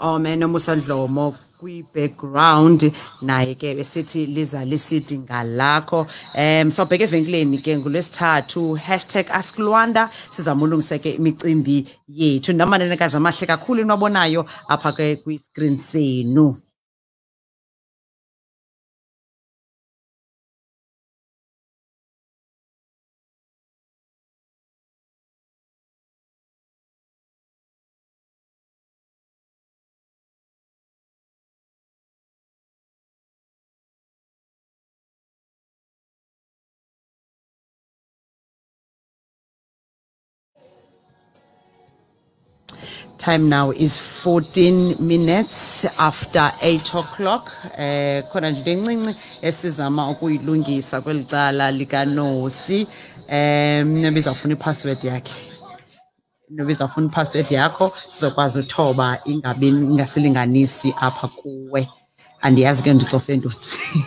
Man nomusa Dlomo kwi background naye ke besithi liza lisidi ngalakho. Em sobheka evenkleni ke ngolwesithathu #asklwanda. Sizama ulungisa ke imicimbi yethu. Namanenekazi amahle kakhulu niwabonayo apha ke kwi screen senu. Time now is 14 minutes after 8 o'clock. Eh khona nje encinci esizama ukuyilungisa kwelicala likanosi. Em nobe izawufuna ipassword yakhe. Nobe izawufuna ipassword yakho sizokwazi uthoba ingasilinganisi apha kuwe. Andiyazi ke nditsofe ntoni.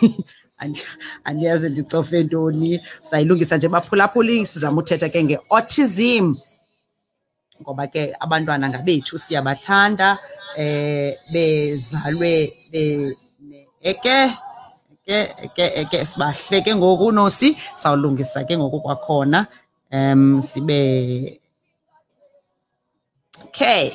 Andi- Andiyazi nditsofe ntoni. Sayilungisa nje baphulaphuli sizama uthetha ke nge-autism. Ngoba ke abantwana ngabethu siyabathanda eh bezalwe be eke eke eke eke sibahleke ngoku nosi sawulungisa ke ngoku kwakhona em sibe okay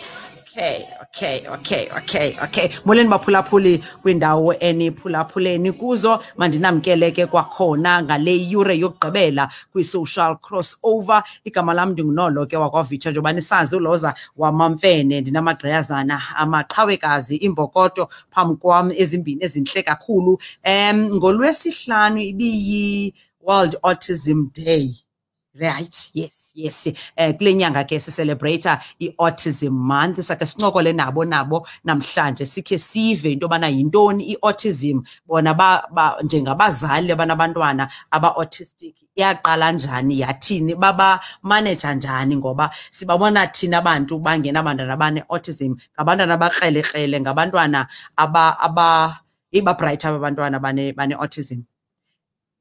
okay okay okay okay okay. Molweni baphulaphuli kwindawo eniphulaphuleni kuzo mandinamkele ke kwakhona ngale yure yokugqibela kwi-social crossover. Igama lam ndingunolo ke wakwavitsha njengoba nisazi uloza wamamfene ndinamagqiyazana amaqhawekazi imbokoto phambi kwam ezimbini ezintle kakhulu. Um ngolwesihlanu ibiyi-world autism day Right, yes, yes. Eh kule nyanga ke sicelebrate i-autism month sake sincokole nabo nabo namhlanje. Sikhe sive into yobana yintoni i-autism? Bona ba, ba njengabazali abanabantwana aba-autistic yaqala njani? Yathini? Baba manager njani? Ngoba sibabona thina abantu bangenabantwana bane-autism ngabantwana abakrelekrele ngabantwana aba aba iba-bright aba bantwana bane- bane-autism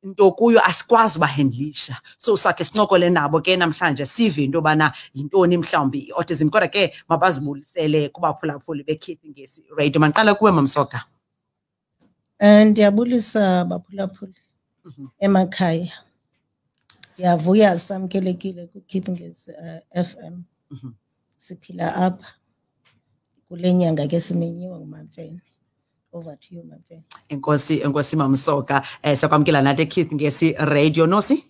into kuyo asikwazi ubahendlisha so sakhe sincokole nabo ke namhlanje sive into yobana yintoni mhlawumbi i-autism kodwa ke mabazibulisele kubaphulaphuli bekeith ngesi radio mandiqala kuwe mamsoga Eh ndiyabulisa baphulaphuli emakhaya. Ndiyavuya samkelekile kuKithi ngesi uh, FM. Mhm. Siphila apha kule nyanga ke simenyiwe ngumamfene. Over to you mamfene. enkosi enkosi mamsoga eh siyakwamkela nathi ekeith ngesi radio nosi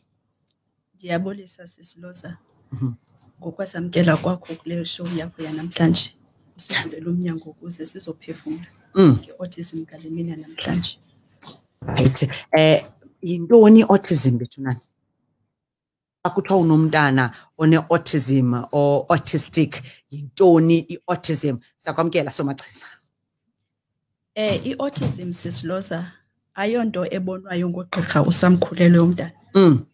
Ndiyabulisa sisiloza Mhm. ngokwasamkela kwakho kule show yakho yanamhlanje. Usivulela umnyango ukuze sizophefumla mm. nge-autism ngale mini yanamhlanje. right eh yintoni i-autism bethunani akuthiwa unomntana one-autism or autistic yintoni i-autism siyakwamkela somachiza Eh i-autism sisiloza ayonto ebonwayo ngogqirha usamkhulelwe umntana. mm.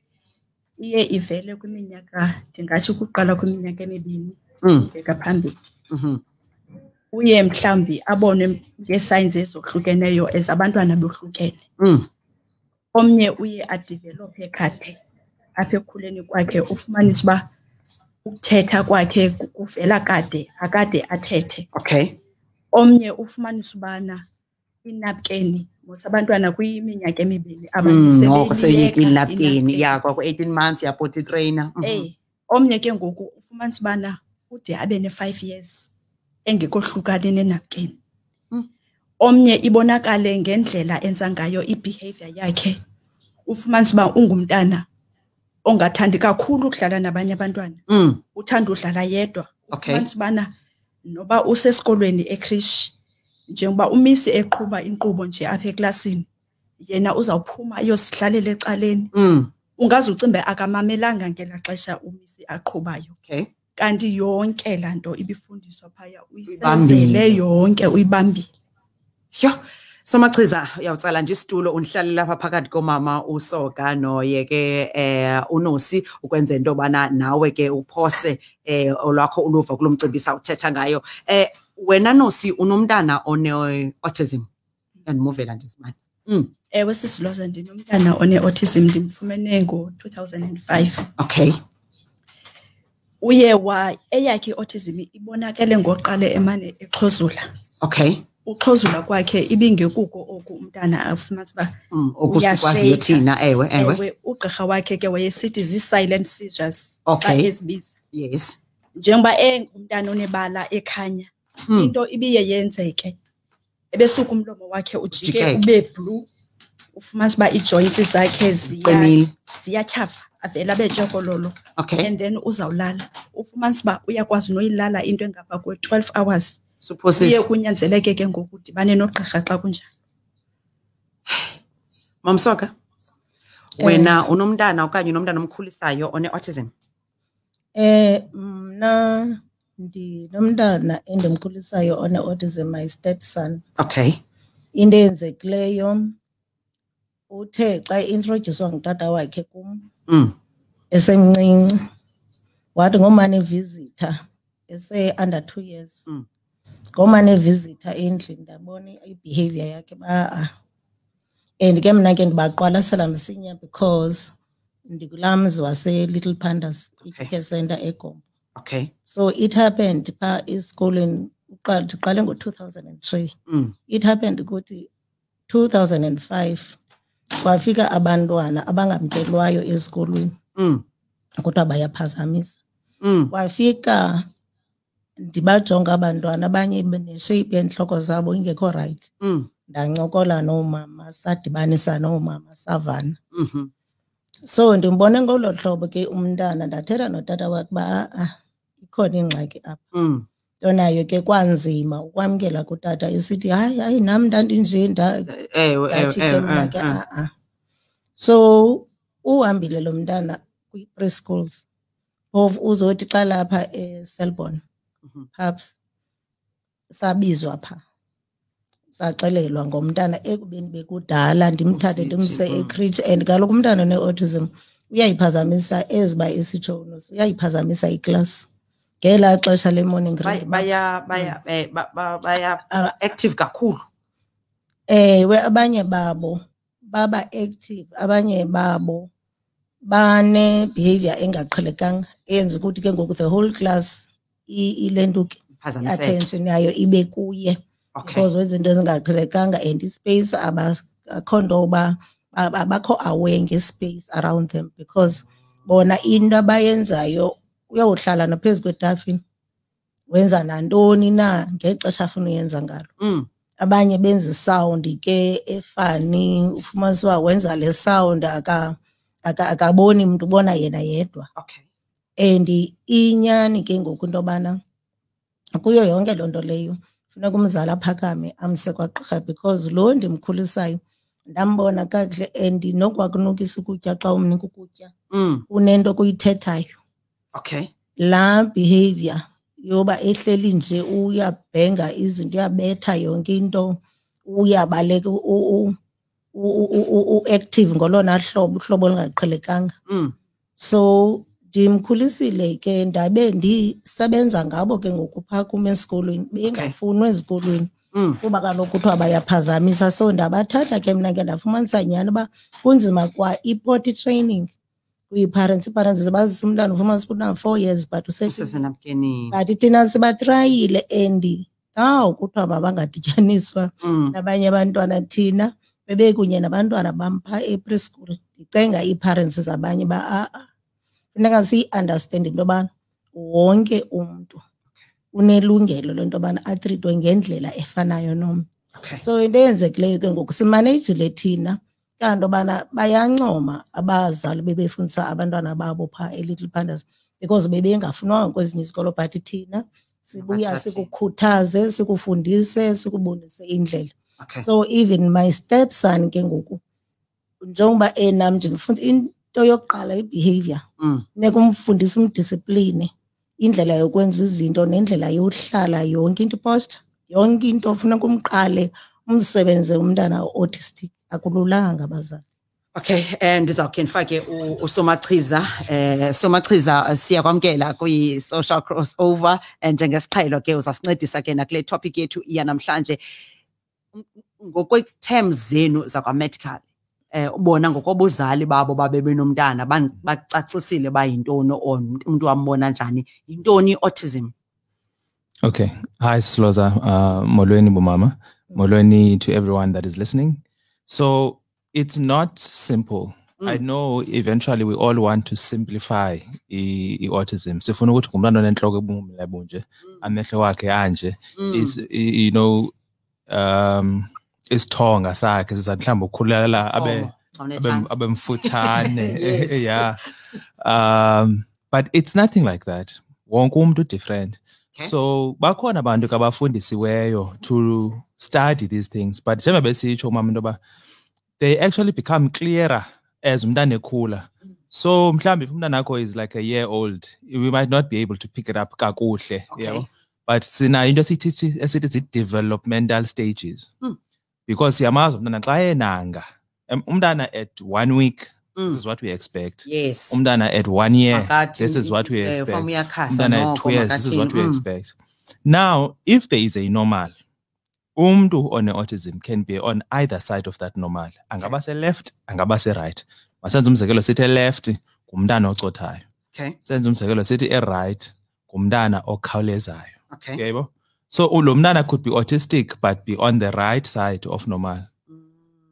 Iye ivele kwiminyaka ndingathi ukuqala kwiminyaka emibini mm. bheka phambili. mhm, Uye mhlawumbi abone ngee-signs ezohlukeneyo ezabantwana bohlukene. mm. omnye uye adevelophe kade apha ekukhuleni kwakhe ufumanise uba ukuthetha kwakhe ku- kuvela kade akade athethe okay omnye ufumanise ubana inapkeni mos abantwana kwiminyaka emibini Mm, noko seyiyekile sebeyiyeka napkeni inapkeni. ya kwakwa-eighteen months yapoti trainer Eh, omnye ke ngoku ufumanise ubana ude abe ne-five years engekohlukani nenapkeni Mm. omnye ibonakale ngendlela enza ngayo i-behavior yakhe ufumanise uba ungumntana ongathandi kakhulu ukudlala nabanye abantwana mm. uthanda udlala yedwa Okay. ufumanise ubana noba usesikolweni ekrishi njengoba umisi eqhuba inkqubo nje apha eklasini yena uzawuphuma ayosidlalela ecaleni. Mm. ungaze ucimbe akamamelanga ngelaa xesha umisi aqhubayo. Okay. Kanti yonke laa nto ibifundiswa phaya uyisezele yonke uyibambile. Yho, somachiza uyawutsala nje isitulo undihlale lapha phakathi komama usoga noye ke eh unosi ukwenza into yobana nawe ke uphose eh olwakho uluva kulo mcimbi sawuthetha ngayo. Eh wena nosi unomntana one-autism andimuvela nje simane mm. ewe sisiloza ndinomntana one-autism ndimfumene ngo-two thousand and five okay uye wa eyakhe i-autism ibonakele ngoqale emane exhozula okay uxhozula kwakhe ibingekuko oku umntana afumanisa uba mm. okusikwaziyo Uyasheka. thina ewe ewe ewe ugqirha wakhe ke wayesithi zii-silent seizures xa Okay. ezibiza yes njengoba engumntana onebala ekhanya Mm. Into ibiye yenzeke ebesuka umlomo wakhe ujike Ujikeke. ube blue ufumanisa uba ii-joints zakhe ziya- Qinile. ziyatyhafa avele abe tshokololo okay. And then uzawulala. Ufumanisa uba uyakwazi noyilala into engapha kwe-twelve hours. Supposed kuye kunyanzeleke ke ngoku udibane nogqirha xa kunjalo. Mamsoka wena unomntana okanye unomntana omkhulisayo one-autism? Eh mna ndinomntana endimkhulisayo one-autism my stepson. okay Into eyenzekileyo uthe xa introducewa ngutata wakhe kum mm. esemncinci wathi ngomane ese-under two years Mm. ngomane evizitha endlini ndabona i-behavior yakhe ba and ke mna ke ndibaqwalasela msinya because ndikulaa mzi wase-little pandas Okay. i-care center egombo okay so it happened phaa esikolweni uqa- ndiqale ngo-two thousand and three mm. it happened ukuthi 2005 kwafika abantwana abangamkelwayo esikolweni Mm. kodwa bayaphazamisa Mm. kwafika ndibajonga abantwana abanye neshape yentloko zabo ingekho right Mm. ndancokola noomama sadibanisa noomama savana Mhm. So ndimbone ngolo hlobo ke umntana ndathetha notata wakhe uba a-a ikhona ingxaki apha Mm. nto nayo ke kwanzima ukwamkela kutata esithi hayi hayi nam ndandinje nda ewe ewe ndathi ke ewe mna ke ewe, ewe. a-a so uhambile lo mntana kwi-preschools phofu uzothi xa lapha eselborne Mhm. pubs sabizwa phaa saxelelwa ngomntana ekubeni bekudala ndimthathe Usithi, ndimse mm. ecritch and kaloku umntana one-autism uyayiphazamisa eziba isitshono uyayiphazamisa iklasi ngelaa xesha le-morning Bay- run. baya baya eh, ba- ba- baya Ah, active kakhulu. ewe abanye babo baba active abanye babo bane-behavior engaqhelekanga eyenza ukuthi ke ngoku the whole class i- ilentuke phazamiseke i-attention yayo ibe kuye. Okay. Because wezinto ezingaqhelekanga and ispace aba- akho nto ba ba- abakho aware ngespace around them because bona into abayenzayo uyawuhlala naphezu kwetafini wenza nantoni na ngexesha afuna uyenza ngalo. Mm. abanye benza isawundi ke efani ufumanisa uba wenza le sound aka- aka- akaboni mntu ubona yena yedwa. Okay. And inyani ke ngoku into yobana kuyo yonke loo nto leyo. Funeka umzali aphakame amse kwagqirha because lo ndimkhulisayo ndambona kakuhle and nokwakunukisa ukutya xa umnika ukutya Mm. unento kuyithethayo okay laa behavior yoba ehleli nje uyabhenga izinto uyabetha yonke into uyabaleka u- u- u- u- u- u-active ngolona hlobo uhlobo olungaqhelekanga Mm. so ndimkhulisile ke ndabe ndisebenza ngabo ke ngoku phaa kum esikolweni bengafunwa ezikolweni. Mm. kuba kaloku kuthiwa bayaphazamisa. So ndabathatha ke mna ke ndafumanisa nyhani uba kunzima kwa i-potty training kwi-parents ii-parents zibazisa umntana ufumanisa ukuthi una-four years but use usesenamkeni but thina sibatrayile and hawu kuthiwa mabangadityaniswa Mm. nabanye abantwana thina bebekunye nabantwana bam phaa e-preschool. Ndicenga ii-parents zabanye ba a-a funeka siyi-understande into yobana wonke umntu unelungelo lento yobana atritwe ngendlela efanayo nomnye okay. So into eyenzekileyo ke ngoku simaneyijile thina kanti obana bayancoma abazali bebefundisa abantwana babo phaa e-little pandas because bebengafunwanga kwezinye izikolo but thina sibuya sikukhuthaze sikufundise sikubonise indlela. Okay. So even my stepson ke ngoku njengoba enam nje into yokuqala i-behavior. Mm. funeka umfundise umdisipline indlela yokwenza izinto nendlela yohlala yonke into iposta yonke into funeka umqale umsebenze umntana autistic akululanga bazali Okay, and ndizawukhe ndifake usomachiza eh somachiza siya siyakwamkela kwi social crossover. And njengesiqhelo ke uzasincedisa ke nakule topic yethu iyanamhlanje ngokwe terms zenu zakwa eh ngokobuzali babo babe benomntana bacacisile on umuntu wambona njani yintoni autism Okay. Hi, Sloza. Uh, Molweni Bumama. Molweni to everyone that is listening. So it's not simple. I know eventually we all want to simplify i- i- autism. Sifuna ukuthi ngumntana onentloko ebungumila bunje, amehlo wakhe anje, is i- you know um isithonga sakhe siza mhlawumbe ukukhulela abe Isithongo, xa une abe chance. abe mfutshane Yes. yeah um but it's nothing like that wonke umuntu different Okay. so bakhona abantu ke abafundisiweyo to study these things but njengoba besitsho umama into yoba they actually become clearer as umntana ekhula so mhlawumbe if umntana akho is like a year old we might not be able to pick it up kakuhle Okay. yabo but sinayo into esithi esithi zi-developmental stages Mm. Because siyamazi umntana xa enanga um, umntana at one week Mm. this is what we expect. Yes. Umntana at one year Makathi, this is what we eh, expect. Uyakhasa umntana at two years this is what we mm. expect. Now if there is a normal umntu one-autism can be on either side of that normal. Angaba se-left angaba se-right. Masenze umzekelo sithi e-left ngumntana ocothayo okay. Senze umzekelo sithi e-right ngumntana okhawulezayo. Okay. Yebo so u- lo mntana could be autistic but be on the right side of normal.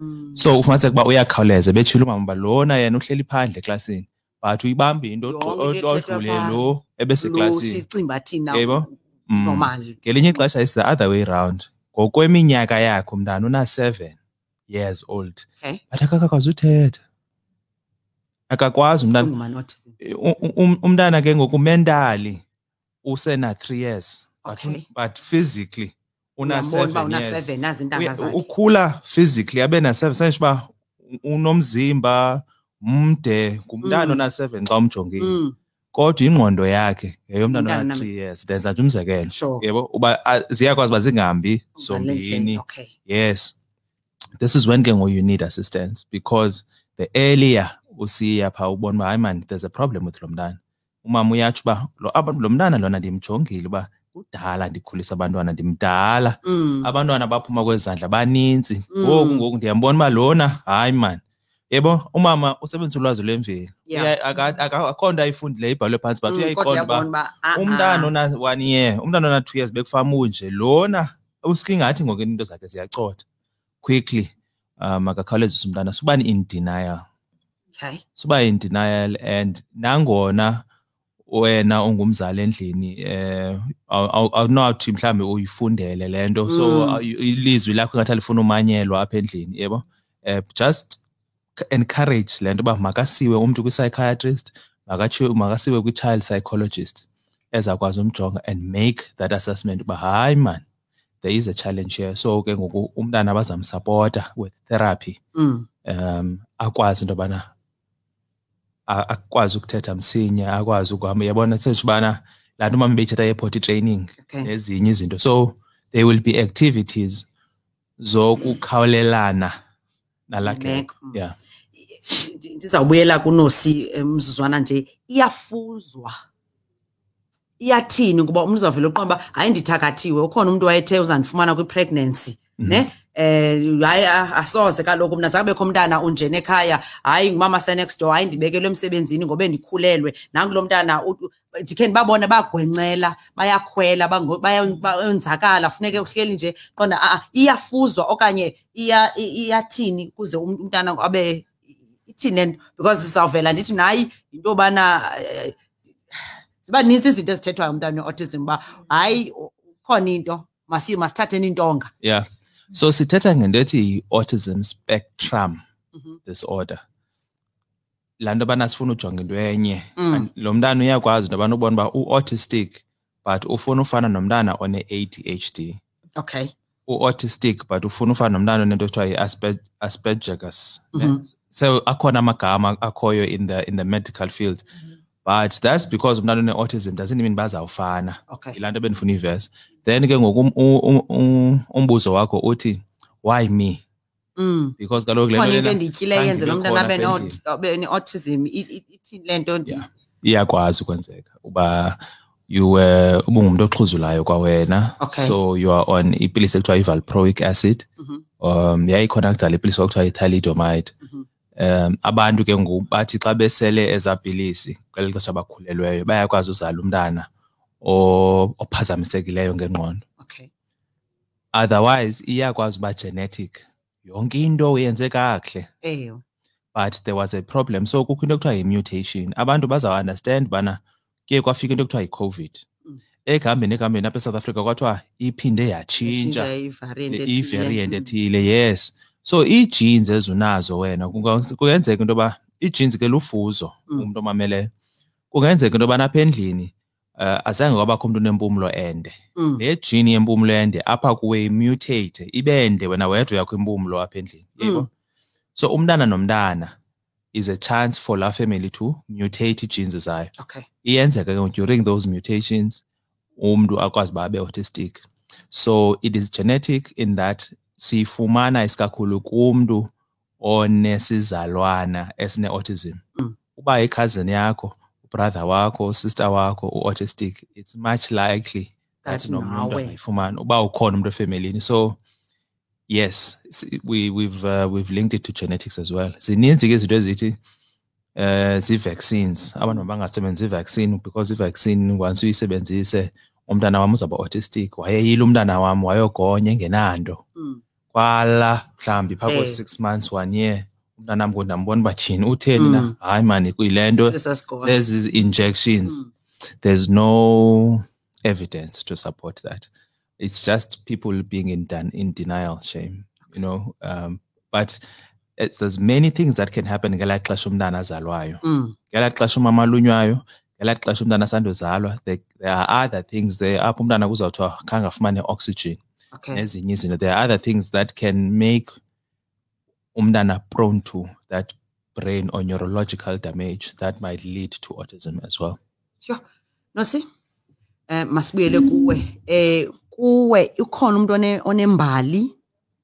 Mm. so ufumaniseka uba uyakhawuleza betshile umama uba lona yena uhleli phandle eklasini but uyibambe into Yonke odlu- into ethethwa odlule phaa. lo lo ebeseklasini sicimba thina Yebo. Mm. normal. Ngelinye ixesha is the other way round ngokweminyaka yakhe umntana una-seven years old. Okay. But akakakwazi uthetha. Akakwazi umntana ungumani autism. U- u- um- umntana ke ngoku mentally usena three years. but, Okay. but physically una uyambona uba seven una years. seven nazi intanga Uya- zakhe. ukhula physically abe na-seven. Uba unomzimba mde ngumntana Mm. ona-seven xa umjongile. Mm, kodwa ingqondo yakhe yeyomntana ona-three years. Ndenza nje umzekelo. Sure. Yebo uba ziyakwazi uba zingahambi zombini. okay. Yes. This is when ke ngoku you need assistance because the earlier usiya phaa ubona uba hayi man there's a problem with lo mntana. Umama uyatsho uba lo aba- lo mntana lona ndimjongile uba kudala ndikhulisa abantwana ndimdala. Mm, abantwana baphuma kwezandla baninzi. Mm. ngoku ngoku ndiyambona uba lona hayi man. Yebo umama usebenzisa ulwazi lwemveli. Yeah. Uya- aka- aka- akho nto ayifundileyo ibhalwe phantsi but mm, kodwa uyayiqonda uba uyabona uba ah, umntana ah, ona one year umntana ona two years bekufama unje. Lona uske ngathi ngoku into zakhe ziyacotha. Quickly um akakhawulezisa umntana. Subani in denial. Okay. Suba in denial and nangona wena ungumzali endlini eh aw- aw- awunawuthi mhlambe uyifundele lento so Mm. ilizwi lakho ngathi alifuna umanyelwa apha endlini yebo? Eh just encourage lento uba makasiwe umuntu kwi-psychiatrist makatshiwe makasiwe kwi-child psychologist ezakwazi umjonga and make that assessment uba hayi man there is a challenge here. So ke ngoku umntana bazamsapota with therapy. Mm, um akwazi into yobana akwazi ukuthetha msinya akwazi ukuhamba yabona setsho ubana laa nto umama beyithetha ye-potty training okay. nezinye izinto. So there will be activities zokukhawulelana nalaa gap Nemeko, mm. yeah. Ndi- ndizawubuyela kunosi eh, mzuzwana nje iyafuzwa. Iyathini? Ngoba umntu uzawuvela uqonda uba hayi ndithakathiwe. Ukhona umntu wayethe uzandifumana kwi-pregnancy. Ne? Eh hayi asoze kaloku mna zakubekho umntana unjena ekhaya. Hayi ngumama senext door hayi ndibekelwe emsebenzini ngobe ndikhulelwe. Nangu lo mntana ndikhe ndibabone bagwencela bayakhwela bayonzakala funeke uhleli nje qonda a iyafuzwa okanye iyathini kuze um- umntana abe ithini le nto because izawuvela ndithi nayi yinto yobana eh, ziba nintsi izinto ezithethwayo umntana ne-autism uba hayi khona into masithatheni intonga. Yeah so sithetha ngento ethi yi-autism spectrum Mhm. disorder. Laa nto yobana sifuna ujonga into enye. Mm. Lo mntana uyakwazi into yobana ubona uba u-autistic but ufuna ufana nomntana one-ADHD okay. U-autistic but ufuna ufana nomntana onento kuthiwa yi-aspergillus Mhm. so akhona amagama akhoyo in the in the medical field but that's because umntana one-autism doesn't mean bazawufana okay yilaa nto bendifuna ivesa then ke ngoku um- u- u- u- umbuzo wakho uthi why me mm. because kaloku le khona nto into lena endiyityileyo khange yenze lo ibe mntana khona abe apha ne- endlini. abe ne-autism I- i- ithini le nto Yeah. iyakwazi ukwenzeka uba you were ubungumuntu oxhuzulayo kwawena Okay. so you are on ipilisi ekuthiwa i-valproic acid Mhm. um yayikhona kudala ipilisi okuthiwa i-thalidomide Mhm. Um abantu ke ngoku bathi xa besele ezaa pilisi kweli xesha bakhulelweyo bayakwazi uzala umntana o- ophazamisekileyo ngengqondo. Okay. Otherwise iyakwazi uba genetic. Yonke into yenze kakuhle. Eyo. But there was a problem. So kukho into ekuthiwa yi-mutation. Abantu bazawunderstand bana kuye kwafika into ekuthiwa yi-covid. Mm. ekuhambeni ekuhambeni apha esouth africa kwathiwa iphinde yatshintsha. I-variant i-variant ethile. ethile yes. So ii-genes ezunazo wena kunga- kungenzeka into yoba ii-genes ke lufuzo Mm. umntu omameleyo kungenzeka into yobana apha endlini um azange kwabakho umntu onempumlo ende Mm. le gene yempumlo ende apha kuwe imutate ibende wena wedwa yakho impumlo apha endlini yebo Mm. so umntana nomntana is a chance for laa family to mutate ii-genes zayo okay iyenzeka ke ngoku during those mutations umntu akwazi uba abe autistic so it is genetic in that siyifumana isikakhulu kumntu onesizalwana esine-autism. Mm. uba ikhazini yakho ubrother wakho usister wakho u-autistic it's much likely that nomnye angayifumana uba ukhona umntu efemelini. So yes we, we've, uh, we've linked it to genetics as well. Zininzi ke izinto ezithi um zii-vaccines. Abantu mabangasebenzisi i-vaccine because i-vaccine once uyisebenzise umntana wam uzawuba autistic wayeyile umntana wam wayogonya engenanto. Mm. Mhlawumbi phaa Eh. ko-six months one year umntana wam ndambona uba tyhini utheni na Mm. hayi mani kuyile nto zezi injections Mm. there's no evidence to support that it's just people being in, den- in denial shame you know um, but it's, there's many things that can happen ngelaa xesha umntana azalwayo Mm. ngelaa xesha umama alunywayo ngelaa xesha umntana asandozalwa there, there are other things there apho umntana kuzawuthiwa khange afumane oxygen okay nezinye izinto there are other things that can make umntana prone to that brain or neurological damage that might lead to autism as well Sure. Nosi? Eh masibuyele kuwe. Eh kuwe ukhona umuntu one onembali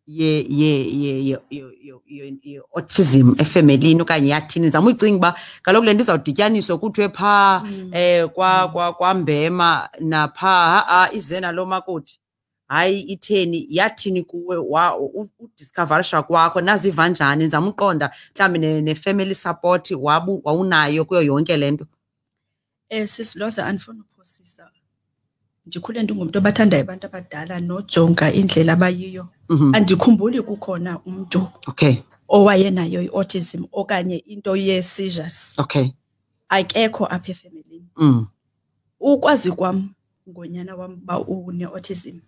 ye ye ye ye- autism efamilini okanye yathini nizama uyicinga uba kaloku le nto izawudityaniswa kuthiwe phaa eh kwa kwa kwambema napha a izena lo makoti hayi itheni yathini kuwe wa udiscoverisha kwakho naziva njani nizama uqonda mhlawumbi ne- ne-family support wabu wawunayo kuyo yonke le nto Eh sisiloza andifuna uphosisa. Ndikhule ndingumntu obathandayo abantu abadala nojonga indlela abayiyo. Mhm. Andikhumbuli kukhona umntu okay owayenayo i-autism okanye into ye-seizures. okay Akekho apha efemelini. mm. Ukwazi kwam ngonyana wam uba une-autism.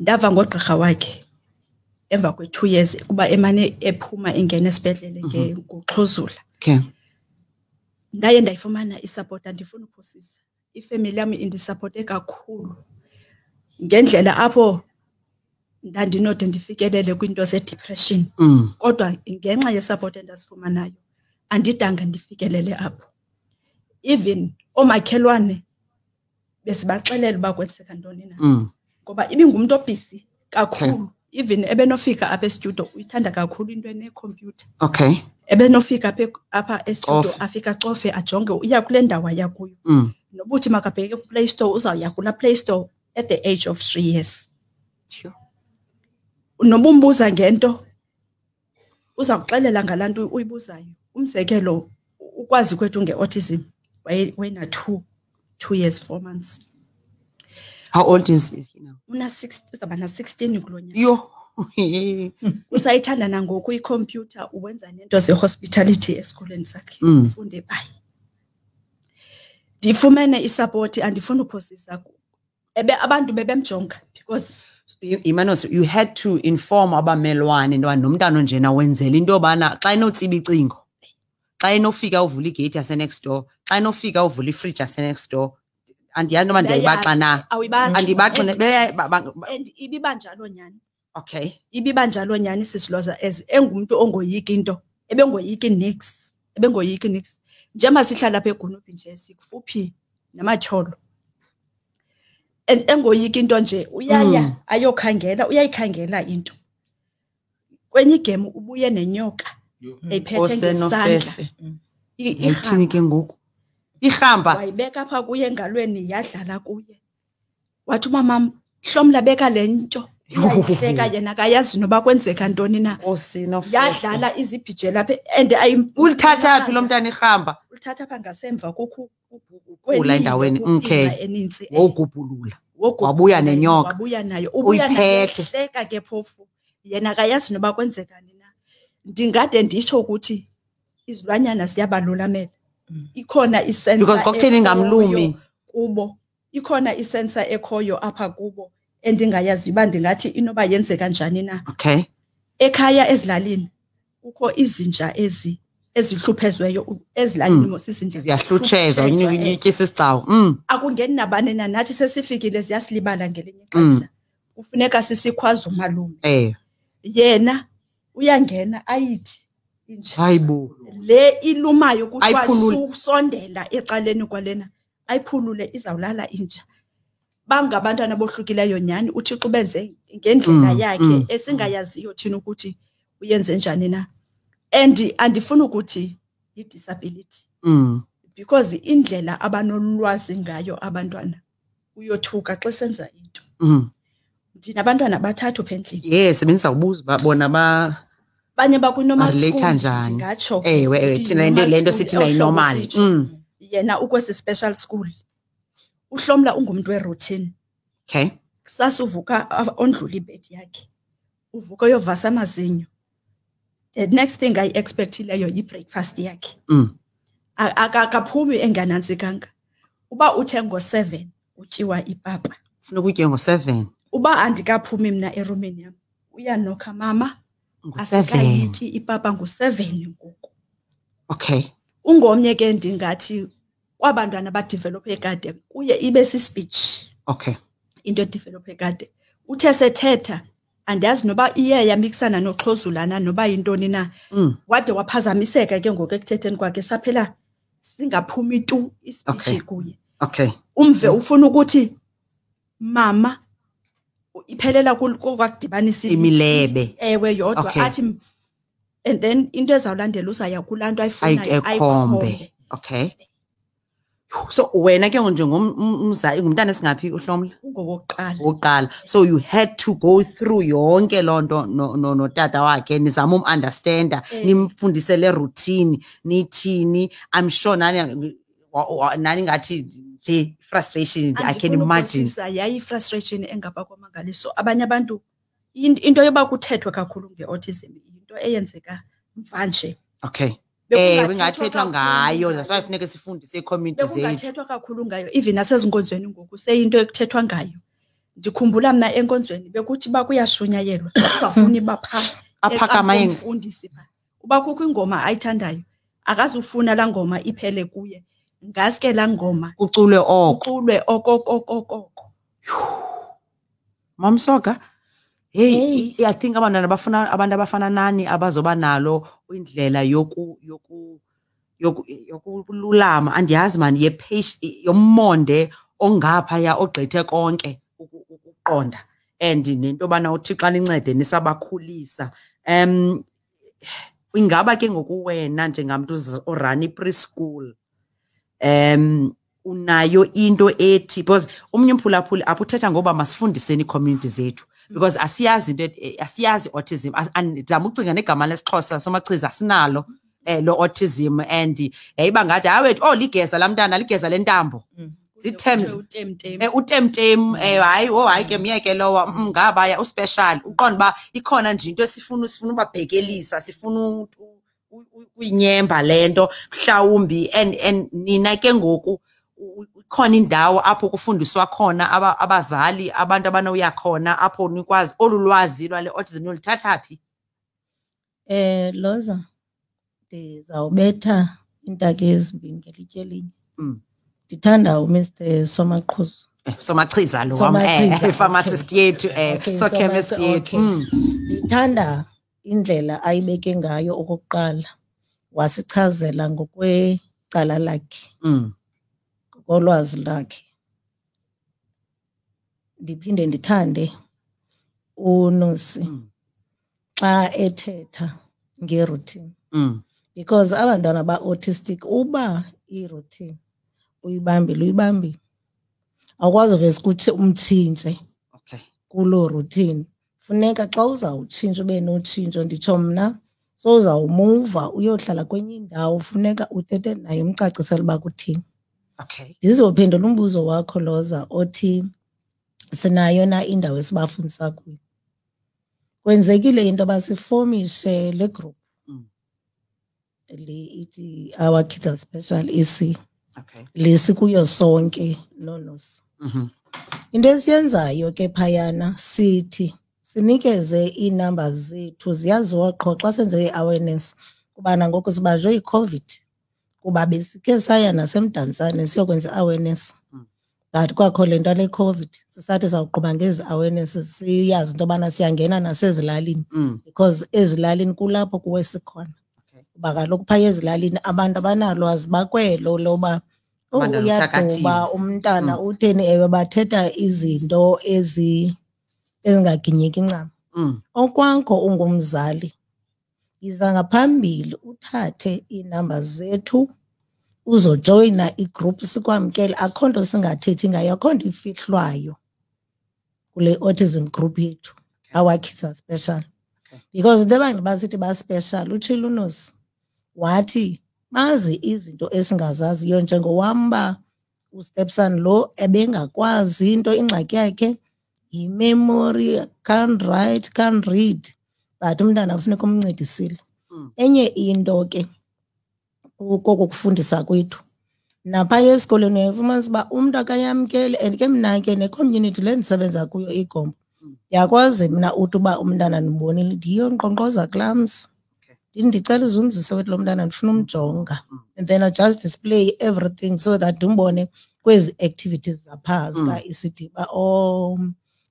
Ndava ngogqirha wakhe emva kwe-two years kuba emane ephuma engena esibhedlele nge- ngokuxhuzula. okay ndaye ndayifumana isupport andifuna uphosisa ifemeli yam indisapote kakhulu ngendlela apho ndandinode ndifikelele kwiinto zedepression mm. kodwa ngenxa yesupport endazifumanayo andidanga ndifikelele apho even oomakhelwane besibaxelela uba kwenzeka ntoni na Mm. Ngoba ibingumntu obhisi kakhulu. Even ebenofika apha estudio uyithanda kakhulu into enekhompyutha. Okay. Ebenofika apha apha estudio Cofe. afike acofe ajonge uya kule ndawo aya kuyo. Mm. nobuthi makabheke kuplay store uzawuya kulaa play store at the age of three years. Sure. noba umbuza ngento uza kuxelela ngalaa nto uyibuzayo. Umzekelo ukwazi kwethu nge-autism waye- wayena-two two years four months. How old is, is he now? Una uzawuba na-sixteen kulo nyaka. Yo. Usayithanda nangoku ikhompyutha uwenza nento ze-hospitality esikolweni sakhe Mm. ufunde phayi ndifumene isapoti andifuni uphosisa ku- ebe abantu bebemjonga because imanos you had to inform abamelwane into yoba nomntana onjena wenzela into yobana xa inotsiba icingo xa inofika uvula igeyiti yasenext door xa inofika uvula ifriji yasenext door andiyazi noba ndiyayibaxa na. andibaxi And- and ibiba njalo nyhani okay. Ibiba njalo nyhani sisiloza as engumntu ongoyiki into ebengoyiki nix ebengoyiki nix. Njengoba sihlala apha egunuphi nje sikufuphi namatyholo En- engoyiki into nje uyaya Mm. ayokhangela uyayikhangela into. Kwenye igemu ubuye nenyoka eyiphethe ngesandla. Osenofefe I- yayithini irhambo. ke ngoku? Irhamba wayibeka apha kuye engalweni yadlala kuye. Wathi umamam hlomla beka le nto uyayihleka yena akayazi noba kwenzeka ntoni na. Osini yadlala izibhijela apha and ayi- ulithatha phi lo mntana irhamba ulithatha apha ngasemva kukho Kula endaweni, okay. enintsi. Wogubhulula Woguqula Wabuya nenyoka. wabuya nayo. Ubuya nayo Uyiphethe. ehleka ke phofu. Yena akayazi noba kwenzekani na. Ndingade nditsho ukuthi izilwanyana ziyabalolamela ikhona isensa Because kwakutheni ngamlumi? kubo. Ikhona isensa ekhoyo apha kubo endingayazi uba ndingathi inoba yenzeka njani na. Okay. Ekhaya ezilalini kukho izinja ezi ezihluphezweyo u- ezilalini Mm. mos izinja ziyahlutsheza ziyahlutshezwa, eh unyikisa isicawu mm. Akungeni nabani na nathi sesifikile ziyasilibala ngelinye Mm. ixesha kufuneka sisikhwaza umalume. Eh. Yena uyangena ayithi inja hayibo le ilumayo kuthiwa Ayiphulule. susondela ecaleni kwalena ayiphulule izawulala inja bangabantwana bohlukileyo nyhani uthixo ubenze ngendlela Mm, yakhe mm, esingayaziyo thina ukuthi uyenze njani na. And andifuni ukuthi yi-disability. Mm. Because indlela abanolwazi ngayo abantwana uyothuka xa senza into. Mm. Ndinabantwana abathathu pha endlini yes bendizawubuza uba bona ba abanye bakwi-normal Barelate school njani? ndingatsho ke, ewe ewe ndithi thina into normal le nto school, sithi nayi ohlobo normal sitsho. mm. Yena ukwesi special school uhlomla ungumntu weroutine. Okay. Kusasa uvuka a- ondlula ibedi yakhe uvuka uyovasa amazinyo. The next thing ayi-expectileyo yi-breakfast yakhe. Mm. A- aka- akaphumi enganantsikanga uba uthe ngo-seven utyiwa ipapa. Funa ukutye ngo7 uba andikaphumi mna erumini yam uyanokha mama. Ngo7 asikayithi ipapa ngu-seven ngoku. Okay. Ungomnye ke ndingathi kwabantwana badevelophe kade kuye ibe sispeech okay. Into edivelophe kade. Uthe sethetha andiyazi noba iye yamikisana noxhozulana noba yintoni na. Mm. Wade waphazamiseka ke ngoku ekuthetheni kwakhe saphela singaphumi tu ispeech Okay. kuye. Okay. Umve ufuna ukuthi mama iphelela kul- kokwakudibanisa Imilebe. ewe yodwa. Okay. athi m- and then into ezawulandela uzaya kulaa nto ayifunayo ayikhombe. ayikhombe okay. So wena ke njengomzali ngumntana esingaphi uhlomla? Ungowokuqala. Wokuqala. So you had to go through yonke loo nto no- no- notata wakhe. Nizama umunderstanda Eh. nimfundise le routine nithini i'm sure nani wa- wa- nani ngathi nje frustration i can Andifuni imagine. uphosisa, yayi-frustration engapha kwamangaliso abanye abantu in- into yoba kuthethwe kakhulu nge-autism yinto eyenzeka mvanje. Okay. Bekungathethwa ewe ingathethwa kakhulu ngayo. ngayo. that's why funeke sifundise ii-community zethu. Bekungathethwa kakhulu ngayo even nasezinkonzweni ngoku seyinto ekuthethwa ngayo. Ndikhumbula mna enkonzweni bekuthi uba kuyashunyayelwa uzawufuna iba phaa Aphakama ecaleni eng- komfundisi phaa uba kukho ingoma ayithandayo akazufuna laa ngoma iphele kuye. Ngaske laa ngoma kuculwe oko. uculwe okokokokoko mamsoga hey Hey. i- i think abantwana bafuna abantu abafana nani abazoba nalo indlela yoku yoku yoku yokululama? Andiyazi mani yepatient yomonde ongaphaya ogqithe konke uku- ukuqonda. And nento yobana uthixo anincede nisabakhulisa um ingaba ke ngoku wena njengamntu oz- orun i-preschool? Um unayo into ethi because omnye umphulaphuli apho uthetha ngoba masifundiseni ii-community zethu. Because asiyazi into eh, asiyazi autism ndizama ukucinga negama lesixhosa somachiza asinalo um lo autism and yayiba ngathi hayi wethu oh ligeza laa mntana ligeza lentambo Zii-terms. utemtem. um utemtem um hayi oh hayi ke myeke lowa mm, ngabaya uspecial. Uqonda uba ikhona nje into esifuna sifuna ubabhekelisa sifuna u- u- u- uyinyemba le nto mhlawumbi and and nina ke ngoku ikhona indawo apho kufundiswa khona aba- abazali abantu abanowuya khona apho nikwazi olu lwazi lwale autism nolithatha phi Eh Loza ndizawubetha iintaka ezimbini ngelitye elinye. Mm. Ndithanda uMr Somaqhuzu. Eh, somachiza lo wam eh, pharmacist yethu Okay, so chemist yethu okay. Mm. Ndithanda indlela ayibeke ngayo okokuqala. Wasichazela ngokwecala lakhe, Mm. ngolwazi lakhe. Ndiphinde ndithande uNosi Mm. xa ethetha ngeroutine. Mm. because abantwana ba-autistic uba iroutine uyibambile uyibambile awukwazi uvese ukuthi umtshintshe okay kuloo routine funeka xa uzawutshintsha ube notshintsho nditsho mna so uzawumuva uyohlala kwenye indawo funeka uthethe naye umcacisele uba kuthini. Okay. Ndizophendula umbuzo wakho loza othi sinayo na indawo esibafundisa kuyo? Kwenzekile into yoba sifomishe le group. Mm. le ithi our kids are special ec okay. Le sikuyo sonke nonos mhm into esiyenzayo ke phayana sithi sinikeze iinamba zethu ziyaziwa qho xa senze i-awareness kubana ngoku sibanjwe yiCOVID kuba besikhe saya nasemdantsane siyokwenza i-awareness. Mm. but kwakho le nto le COVID sisathi sawuqhuba ngezi awareness siyazi into yobana siyangena nasezilalini mm because ezilalini kulapho kuwe sikhona. Okay. Kuba kaloku phaya ezilalini abantu abanalwazi bakwelo loba "Oh, Abantwana uyaduba uthakathile." umntana utheni? Ewe bathetha izinto ezi ezingaginyeki ncam. Mm. Okwakho ungumzali yiza ngaphambili uthathe iinamba zethu uzojoyina igroup sikwamkele. Akho nto singathethi ngayo akho nto ifihlwayo kule autism group yethu. Our kids are special. Okay. because into ebangela basithi baspecial utshilo unosi wathi bazi izinto esingazaziyo njengowam uba ustepson lo ebengakwazi into ingxaki yakhe yimemory can't write can't read but umntana funeka umncedisile Mm. enye into ke koko kufundisa kwethu naphaya esikolweni uyafumanisa uba umntu akayamkeli and ke mna ke ne-community le ndisebenza kuyo igombo Mm. yakwazi mna uthi uba umntana ndibonile ndiyo nkqonkqoza klams Okay. ndithi ndicela uzumzise wethu lo mntana ndifuna umjonga Mm. and then i just display everything so that ndimbone kwezi activities zaphaa Mm. zika-ecd uba o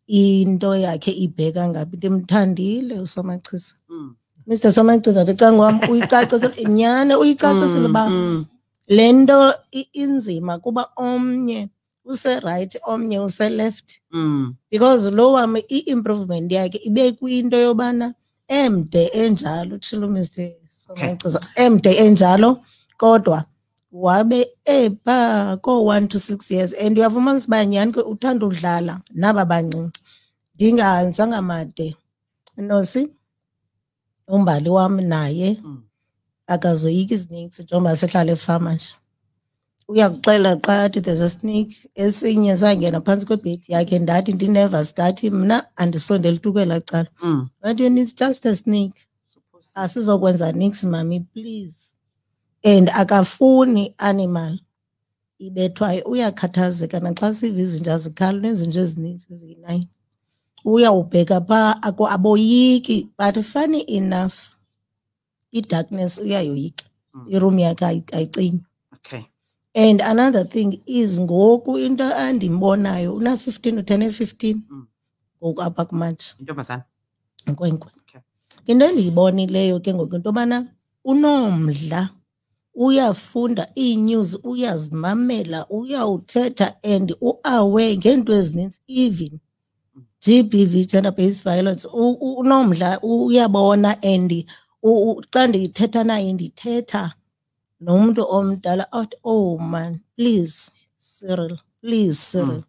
into yakhe ibheka ngaphi ndimthandile usomachisa mm. Mr somachisa becanga wam uyicacisile nyhani uyicacisile uba mm le nto i- inzima kuba omnye userayithi omnye useleft. Mm. Because lo wam i-improvement yakhe ibe kwinto yobana emde enjalo utshilo mr somachisa emde enjalo kodwa wabe epha koo-one to six years and uyafumanisa uba nyhani ke uthanda udlala naba bancinci? Ndingahanjanga made. Nosi umbali wam naye mm akazoyiki iziniksi njengoba sihlala efama nje. Uyakuxela xa athi there's a snake esinye sangena phantsi kwebhedi yakhe ndathi ndinervous ndathi mna andisondeli tu kwelaa cala. Mm but yena it's just a snake asizokwenza nix mami please. And akafuni animal ibethwayo uyakhathazeka naxa siva izinja zikhala nezinja ezininzi eziyi-nine. Uyawubheka phaa ako aboyiki but funny enough i-darkness uyayoyika. Mm. iroom yakhe ayi- ayicinyi. Okay. And another thing is ngoku into andimbonayo una-fifteen uthene fifteen. Mm. ngoku apha kumanje intombazana nkwenkwe. Okay. into endiyibonileyo ke ngoku into yobana unomdla. Uyafunda ii-news uyazimamela uyawuthetha and uaware ngeento ezininzi even GBV gender based violence unomdla uyabona and xa ndithetha naye ndithetha nomntu omdala athi oh man please Cyril please Cyril.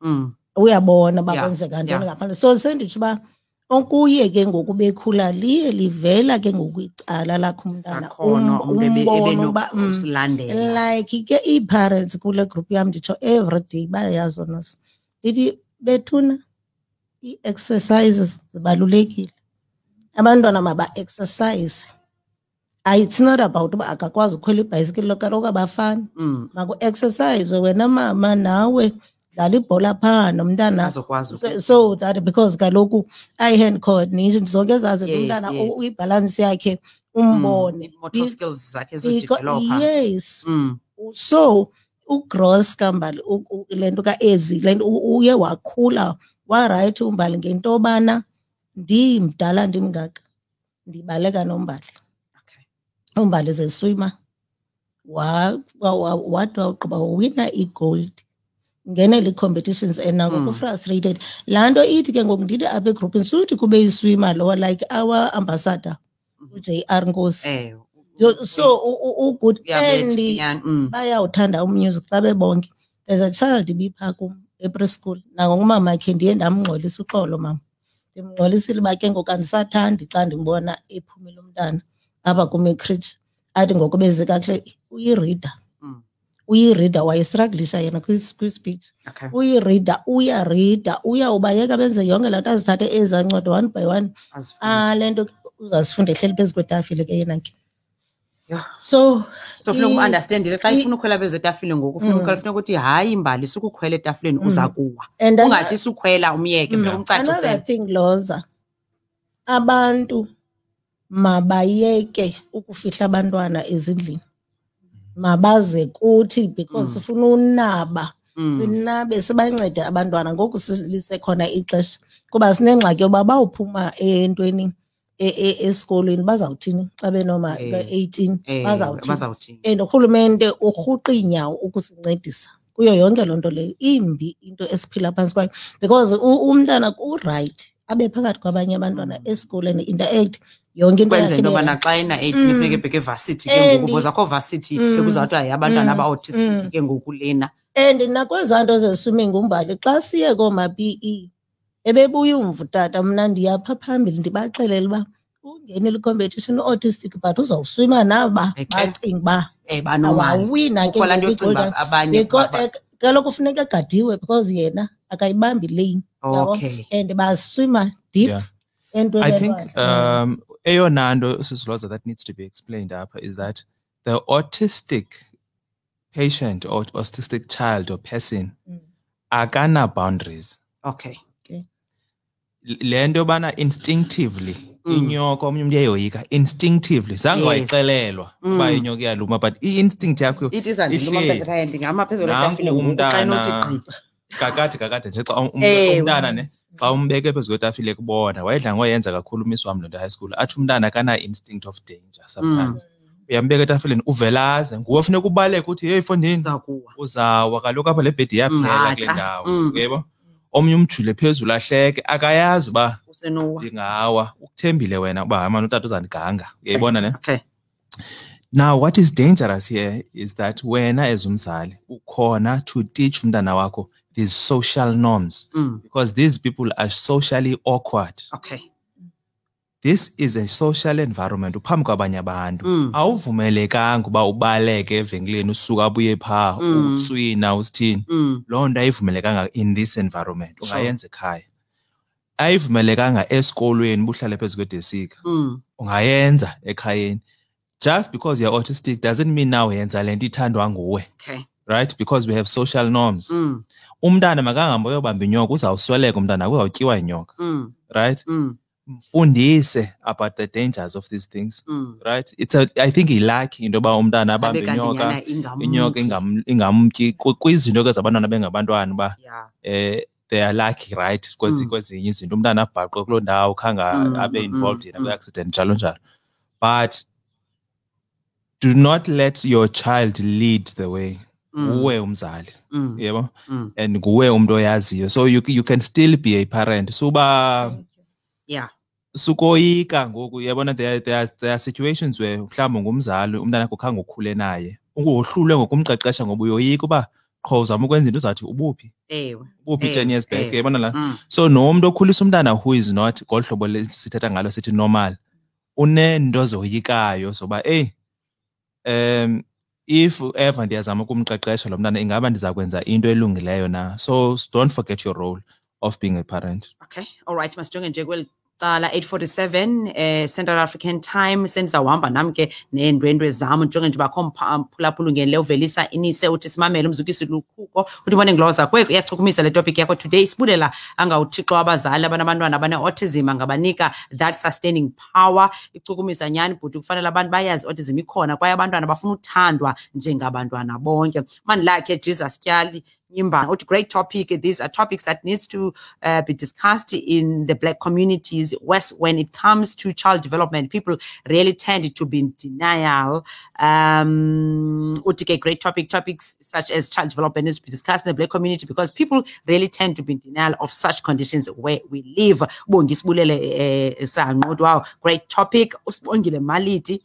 Mm. Uyabona uba kwenzeka ntoni ngaphandle. So senditsho uba okuye ke ngoku bekhula liye livela ke ngoku icala lakho umntana. Sakhona um- umuntu ebe- umbone uba mm, ebenokusilandela like ke ii-parents kule group yam nditsho everyday bayayazi onos ndithi bethuna ii-exercises zibalulekile. Abantwana maba-exercise. Ayi, it's not about uba akakwazi ukhwela ibhayisikile kaloku abafani. Mm. Maku-exercise wena mama nawe dlala ibhola phaa nomntana. Azokwazi so, so that because kaloku i-hand coordination zonke ezaa zinto Yes, umntana yes. u- ibhalansi yakhe umbone. motor Be- skills zakhe Beco- zodevelopa yes. Mm so ugross kambali u- u- le nto kaezi le nto u- uye wakhula warayithi umbali ngento yobana ndimdala ndimngaka ndibaleka nombali. Okay. Umbali zeswima wa- wa- wa- wathi wawugqiba wawina igold. Ngenela ii-competitions and nangoku Mm. frustrated laa nto ithi ke ngoku ndithi apha egrupini suthi kube iswima lowa like our ambassador Mhm. uj r nkosi eh Yo- so u- u- ugood Uyabetha and inyani, mm. bayawuthanda umusic xa bebonke there's a child ibipha kum epreschool nangongumama khe ndiye ndamngxolisa uxolo mama ndimngxolisile uba ke ngoku andisathandi xa ndimbona ephumile umntana apha kum ekritsha athi ngoku beze kakuhle uyirida Mm. Uyirida wayestraglisha yena kwis- kwispeech Okay. uyirida uyarida uyawubayeka benze yonke laa nto azithathe ezancedo one by one Azifunde. ah le nto uzazifunda ehleli phezu kwetafile ke yena ke Yho. so so funeka i- umunderstandile xa i- ifuna ukhwela phezu etafileni ngoku funeka Mm. ukhwela funeka ukuthi hayi imbali sukukhwela etafileni uza kuwa and then- ungathi sukhwela umyeke funeka another umcacisele thing loza abantu mabayeke ukufihla abantwana ezindlini mabaze kuthi because Mm. sifuna unaba Mm. sinabe sibancede abantwana ngoku si- lisekhona ixesha. Kuba sinengxaki yoba bawuphuma entweni e- e- esikolweni bazawuthini? Xa benoma Eh, eighteen Eh, bazawuthini? bazawuthini? And urhulumente urhuqa iinyawo ukusincedisa. Kuyo yonke loo nto leyo imbi into esiphila phantsi kwayo. Because u- umntana urayithi abe phakathi kwabanye abantwana esikolweni interact yonke into kwenze into yobana xa ena-eighteen Mm. funeka ebheke evasithi ke And- ngoku because akho vasithi Mm. bekuzawuthi hayi abantwana Mm. aba-autistic Mm. ke ngoku lena and nakwezaa nto zeswimming umbali xa siye kooma-pe ebebuya umva utata mna ndiyapha phambili ndibaxelele uba ungenile competition autistic but uzawuswima naba Eke. bacinga uba banomali awawina ke kukho laa nto ngoku yocinga i-gold uba abanye Because, ba- eh, kaloku funeka egadiwe because yena akayibambi lane okay and baswima deep Yeah. entweni I think um eyona nto sisiloza that needs to be explained apha is that the autistic patient or autistic child or person Mm. akana boundaries okay L- le nto yobana instinctively Mm. inyoka omnye umntu uyayoyika instinctively zange Yes. wayixelelwa uba Mm. inyoka iyaluma but i-instinct yakho it izandiluma ihleli. mfezekaya ndingama phezulu Nanku etafile ngoku xa inothi umntana gqi kakade kakade nje xa um- um- Ewe. umntana ne xa umbeke phezu kwetafile kubona wayedla ngoyenza kakhulu umisi wam lonto high school. Athi umntana akana-instinct of danger sometimes. Uyambeka etafileni uvela aze nguwe funeka ubaleke uthi heyi fondini uza kuwa uzawa kaloku apha le bhedi iyaphela kule Mhatha. ndawo Mm. yebo omnye umjule phezulu ahleke akayazi uba usenowa. ndingawa. Ukuthembile wena uba hayi mani utata uzandiganga. Uyayibona ne okay. Now what is dangerous here is that wena as umzali ukhona to teach umntana wakho these social norms mm. because these people are socially awkward okay this is a social environment uphambi kwabanye abantu Mm. awuvumelekanga uba ubaleke evenkileni usuka abuye phaa Mm. uswina usithini mm. loo nto ayivumelekanga in this environment Sure. ungayenza ekhaya ayivumelekanga esikolweni buhlale phezu kwedesika Mm. ungayenza ekhayeni just because you're autistic doesn't mean now yenza le nto ithandwa nguwe okay right because we have social norms mm. umntana makangahambe uyobamba inyoka uzawusweleka umntana uzawutyiwa inyoka Mm. right Mm. mfundise about the dangers of these things Mm. right it's a, i think ilaki into yoba umntana abambe inyoka inyoka ingam- ingamtyi kwizinto ke zabantwana bengabantwana uba Yeah. eh they are lucky right Mm. kwezinye izinto umntana abhaqwe kuloo ndawo khange Mm, abe mm, involved mm, in mm. accident njalo njalo but do not let your child lead the way Mm. Uwe umzali. Mm. yebo? Mm. and nguwe umuntu oyaziyo. So you, you can still be a parent. Suba yeah. Sukoyika ngoku yabona there, there, are, there are situations where mhlawumbi ngumzali umntana akho khange ukhule naye. Ungohlulwe ngokumqeqesha ngoba uyoyika uba qho uzama ukwenza into uzawuthi ubuphi? Ewe. Ubuphi Ewe, ten years back? ewe. uyabona la Mm. so nomntu okhulisa umntana who is not ngolu hlobo le- sithetha ngalo sithi normal uneento zoyikayo zoba eyi um if ever ndiyazama ukumqeqesha lo mntana ingaba ndiza kwenza into elungileyo na? So don't forget your role of being a parent. Okay all right masijonge nje kweli cala 847 eh Central African Time. Sendizawuhamba nami ke neendwendwe zam ndijonge nje bakho mphulaphula ungenile uvelisa inise uthi simamele umzukisi lukhuko uthi ubone ngloza kwekho iyachukumisa le topic yakho today. Sibulela angawuthixo abazali abanabantwana abane-autism angabanika that sustaining power. Ichukumisa nyhani bhuti kufanele abantu bayazi autism ikhona kwaye abantwana bafuna uthandwa njengabantwana bonke. Mandilakhe jesus tyali What great topic. These are topics that needs to uh, be discussed in the black communities. West, when it comes to child development, people really tend to be in denial. Um, Utike, great topic. Topics such as child development needs to be discussed in the black community because people really tend to be in denial of such conditions where we live. Eh, Sanqodu, wow, great topic. Maliti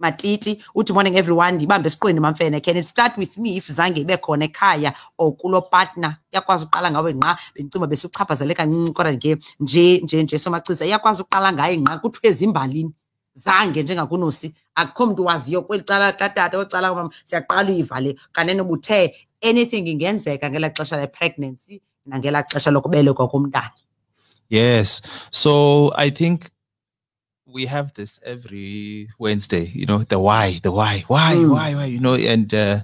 matiti uthi morning everyone ndibambe esiqweni mamfene. Can it start with me if zange ibe khona ekhaya or kulo partner? Iyakwazi uqala ngawe ngqa bendicinga besuchaphazele kancinci kodwa ke nje nje nje somachiza iyakwazi uqala ngaye ngqa kuthiwe zimbalini zange njengakunosi akukho mntu waziyo kweli cala katata kweli cala kamama siyaqala uyiva le. Kanene ubuthe anything ingenzeka ngelaa xesha le-pregnancy nangelaa xesha lokubelekwa komntana? Yes. So I think we have this every Wednesday, you know, the why, the why, why, Mm. why, why, you know, and uh,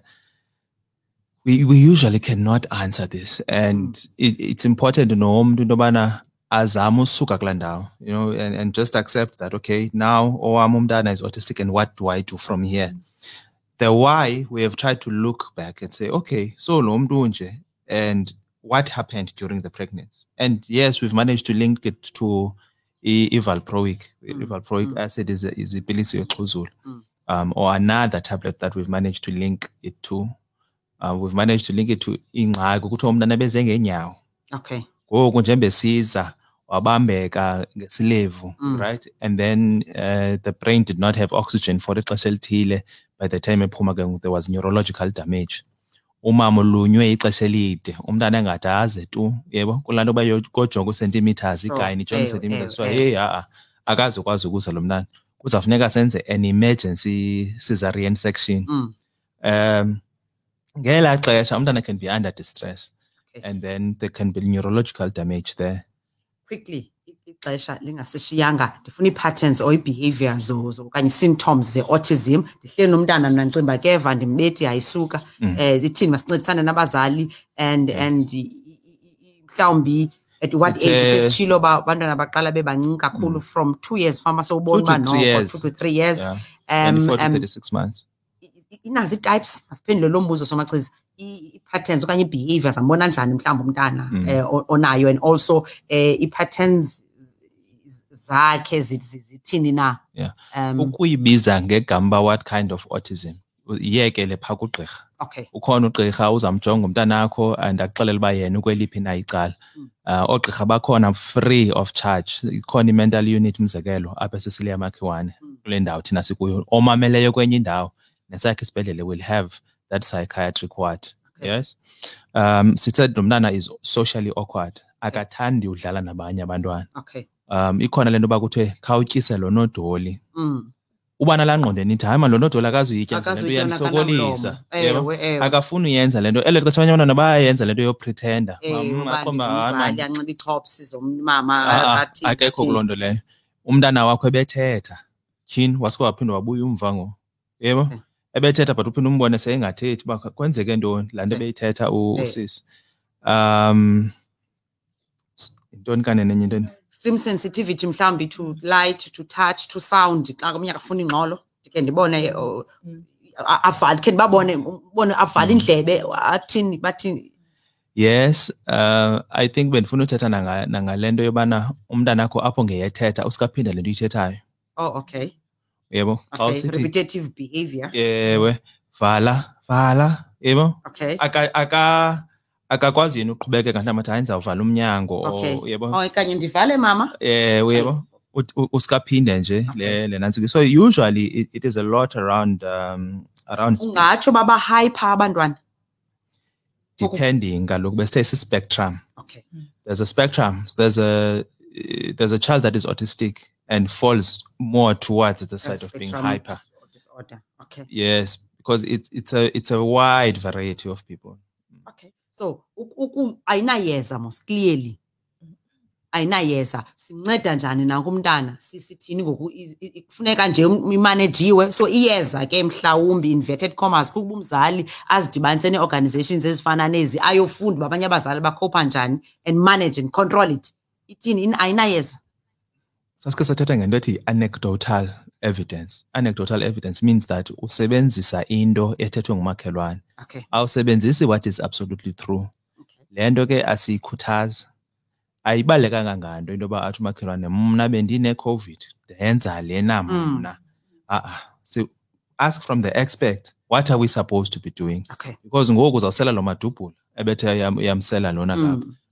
we, we usually cannot answer this. And it, it's important to know into yobana azame usuka you know, and, and just accept that, okay, now owam umntana is autistic and what do I do from here? The why, we have tried to look back and say, okay, so lo mntu and what happened during the pregnancy. And yes, we've managed to link it to i- Evalproic. Mm, Evalproic mm. acid is a, is a pilisi yoxhuzula, Mm. um, or another tablet that we've managed to link it to. Uh, we've managed to link it to ingxaki kuthiwa umntana beze ngeenyawo okay ngoku nje besiza wabambeka ngesilevu Mm. right and then uh, the brain did not have oxygen for ixesha elithile by the time ephuma ke there was neurological damage umama ulunywe ixesha elide umntana engade aze tu yebo kulaa nto uba kojonga ucentimeters Sure. igayini ijonga Ewe, icentimeters ewe, kuthiwa ewe. heyi a-a akazi ukwazi ukuza lo mntana kuzawfuneka senze an emergency cesarean section mm. um ngelaa xesha umntana can be under distress Okay. and then there can be neurological damage there quickly i- ixesha lingasishiyanga. Ndifuna ii-patterns or ii-behavior zo- zo- okanye ii-symptoms ze-autism. Ndihleli nomntana mna ndicimba keva ndimbethi yayisuka. Mm. um ithini masincedisane nabazali and and mhlawumbi at what age sesitshilo uba abantwana baqala bebancinci kakhulu from two years fama sowubona uba three noko years. two to three years. Um, 24 to um, 36 months. i- i- inazo ii-types masiphendule lo mbuzo somachiza. I- ii-patterns okanye ii-behavior zambona njani mhlawumbi umntana Mm. eh, o- onayo and also eh, ii-patterns zakhe zi- zi- zithini na? Yeah. um ukuyibiza ngegama uba what kind of autism? Yiyekele phaa kugqirha. Okay. Ukhona ugqirha uzamjonga umntanakho and akuxelela uba yena ukweliphi na icala. Mm. uh, oogqirha bakhona free of charge. Ikhona i-mental unit umzekelo apha esisiliya makhiwane Mm. kule ndawo thina sikuyo. Omameleyo kwenye indawo nesakhe isibhedlele will have that psychiatric ward. Okay. yes? Um sithe lo mntana is socially awkward. Akathandi udlala nabanye abantwana. Okay. Um ikhona le nto uba kuthiwe khawutyise lo nodoli. Mm. uba nalaa ngqondo nithi hayi ma lo nodoli akazuyitya nje le nto Akazuyitya uyanisokolisa nakanamlomo. yebo? ewe. Ewe akafuni uyenza le nto. Elo xesha abanye abantwana bayayenza le nto yopretenda ewe Mm, uba aqomba, hayi, ndingumzali man, anxiba ichops zomama ah, ah, athini, akekho athini. kuloo nto leyo. Umntana wakho ebethetha. Tyhini? Waske waphinde wabuya umva ngo. Yebo? Okay. ebethetha but uphinde umbone seyingathethi uba kwenzeke ntoni? Laa nto Okay. ebeyithetha u- Eh. usisi um s- yintoni kanene enye intoni extreme sensitivity mhlawumbi to light to touch to sound xa omnye akafuna ingxolo ndike ndibone oh, a- avale khe ndibabone ubone avale indlebe athini bathini yes uh, i think bendifuna uthetha nanga- nangale nto yobana umntanakho apho ngeyethetha usikaphinde le nto uyithethayo. Oh okay. Yebo xa okay usithi repetitive behavior. Ewe vala vala yebo. Okay. Aka aka akakwazi yena uqhubekeka mhlawumbi athi hayi ndizawuvala umnyango or okay. yebo. Oh kanye ndivale mama? Ewe yebo. Usikaphinde nje le le nantsi so usually it, it is a lot around um around ungatsho baba hyper abantwana? Depending kaloku besithe si-spectrum okay. There's a spectrum. There's a there's a child that is autistic and falls more towards the side of being hyper dis- disorder. Okay. Yes because it's it's a it's a wide variety of people. Okay so ayinayeza mos clearly. Ayinayeza. Simnceda njani nanku umntana? Si- sithini ngoku? Kufuneka nje um- imanejiwe. So iyeza ke mhlawumbi inverted commas kukuba umzali azidibanise nee-organizations ezifana nezi ayofunda uba abanye abazali bakhopha njani and manage and control it. Ithini? In- ayinayeza. Sasike sathetha ngento ethi anecdotal. Evidence. Anecdotal evidence means that usebenzisa into ethethwe ngumakhelwane. Okay. Awusebenzisi what is absolutely true. Okay. Le nto ke asiyikhuthazi. Ayibalekanga nganto into yoba athi umakhelwane mna bendine-covid ndenza lena mna. A-a so ask from the expert what are we supposed to be doing? Okay. Because ngoku uzawusela lo madubhula ebethe yam- yamsela lona Mm.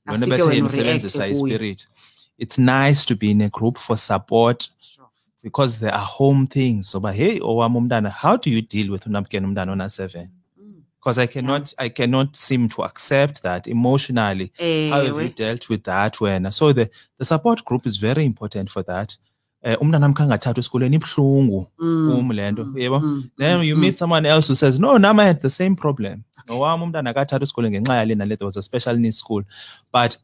kapha lona ebethe wena yena ureacte usebenzisa kuyo. ispirit. It's nice to be in a group for support Sure. Because there are home things. So but hey owam umntana how do you deal with unamkela umntana ona seven because i cannot i cannot seem to accept that emotionally. How have you dealt with that when so the, the support group is very important for that. Um umntana am khangathathwa esikolweni ibuhlungu. Um le nto yebo? mm, then you meet someone else who says no nam i had the same problem. Nowam umntana akathathwa esikolweni ngenxa yale nale there was a special needs school. But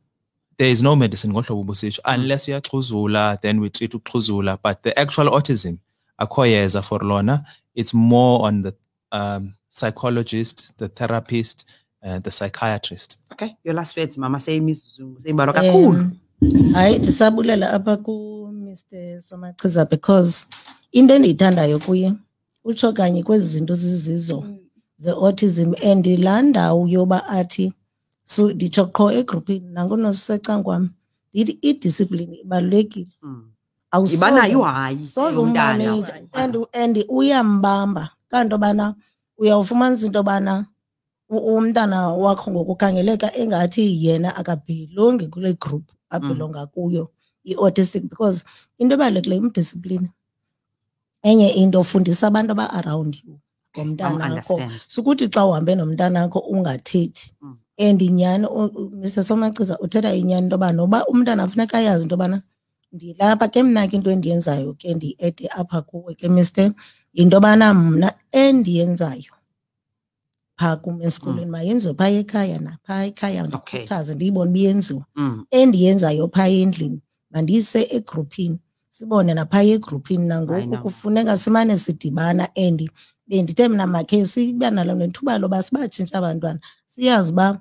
there is no medicine ngohlobo ubusitsho unless uyaxhuzula then we treat ukuxhuzula but the actual autism akho yeza for lona it's more on the um, psychologist the therapist and the psychiatrist. Okay your last words mama. Seyimizuzu seyibalwa kakhulu Um, hayi ndisabulela apha ku-mr somachiza because into endiyithandayo kuye utsho kanye kwezi zinto zizizo ze-autism and laa ndawo yoba athi so nditsho qho egrupini nangonosecangwam ndithi idiscipline ibalulekile Mm. Awusoze- ibanayo hayi soze umntana. ummaneja and and uyambamba kanti obana uyawufumanisa into yobana u- umntana wakho ngokukhangeleka engathi yena akabhilongi kule group abhilonga kuyo i-autistic because into ebalulekileyo umdiscipline enye into fundisa abantu aba-around you ngomntana akho understand. sukuthi xa uhambe nomntana akho ungathethi Mm. And nyhani u- u- mr somachiza uthetha inyani into yoba noba umntana funeka ayazi into yobana ndilapha ke mna ke into endiyenzayo ke ndi-ede apha kuwe ke mister yinto yobana mna endiyenzayo phaa kum esikolweni mayenziwe phaa ekhaya naphaa ekhaya ndikhuthaze ndiyibone uba iyenziwa. Mm. endiyenzayo phaa endlini mandiyise egruphini. Sibone naphaa egruphini I nangoku know. kufuneka simane sidibana and bendithe mna makhe siba nalo nethuba loba sibatshintsha abantwana siyazi uba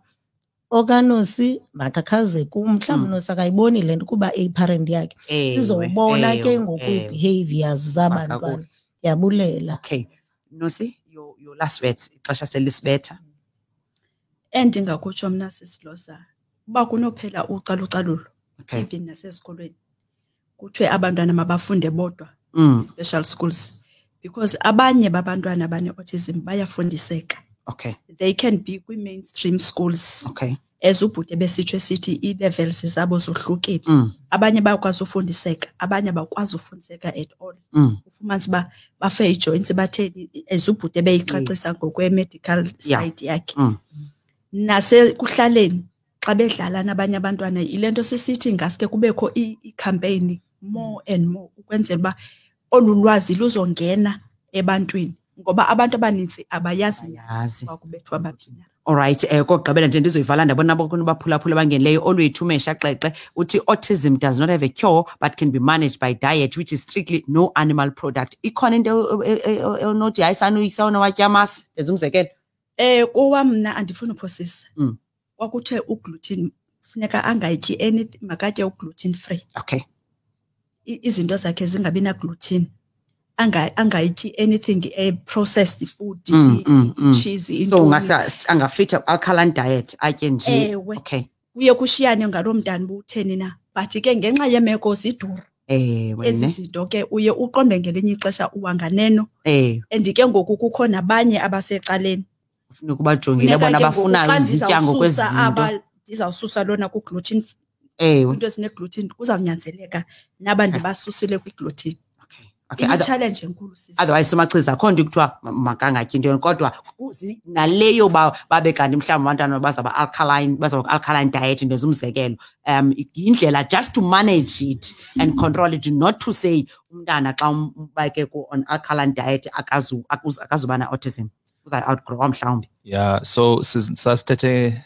okanosi makakhaze kum mhlawumbi Mm. nosi akayiboni le nto kuba eyiparent yakhe Ewe, sizowubona ke ewe, ngoku ewe. ii-behaviors zabantwana Makakuhle. ndiyabulela okay nosi your, your last words ixesha selisibetha endingakutsho mna sisilosa uba kunophela ucalucalulo okay even nasesikolweni kuthiwe abantwana mabafunde bodwa mm. special schools because abanye babantwana bane-autism bayafundiseka okay they can be kwi-mainstream schools okay as ubhuti besitsho esithi ii-levels zabo zohlukile mm. abanye bayakwazi ufundiseka abanye bakwazi ufundiseka at all Mm. ufumanisa uba bafe ijoints batheni as ubhuti beyicacisa ngokwe-medical Yeah. side yakhe Mm. nasekuhlaleni xa bedlala nabanye abantwana yile nto sisithi ngaske kubekho i- icampaign more and more ukwenzela uba olu lwazi luzongena ebantwini ngoba abantu abanintsi abayazi Ayazi. kwakubethwa abaphina alright um kokugqibela nje ndizoyivala ndabona baphulaphula abangenileyo olwethu umesha xexe. Uthi autism does not have a cure but can be managed by diet which is strictly no animal product. Ikhona into e- e- e- onothi hayi sanuyisawona watya amasi. Ndenza umzekelo. Um kowam mna andifuni uphosisa Mm. kwakuthe ugluten funeka angayityi anything makatye ugluten free. Okay izinto zakhe zingabi nagluten Anga- angayityi anything e-processed food Mm, i- mm, mm. cheese so intoni. ungasa- angafitha alkaline diet atye nje. Ewe. okay. Kuye kushiyane ngaloo mntana butheni na but ke ngenxa yeemeko ziduru ewe ezi ne. zinto ke uye uqonde ngelinye ixesha uwanganeno. Ewe and ke ngoku kukho nabanye abasecaleni. Funeka ubajongile bona Funeka ke ngoku abafunayo xa izitya ngokwezi ndizawususa zinto. aba- ndizawususa lona kugluten ewe. Into ezinegluten kuzawunyanzeleka naba ndibasusile kwigluten okay okay. Other- iyitshalenje enkulu sisi otherwise umachiza akho nto kuthiwa ma- makangatyi ntoni kodwa kuzi- naleyo ba- babe kanti mhlawumbi abantwana bazawuba alkaline bazawuba alkaline diet ndenza umzekelo um yindlela just to manage it and control it not to say umntana xa um- umbeke ku on alkaline diet akazu- akuz- akazuba na-autism uza outgrowa mhlawumbi. Yeah so sis- sasithethe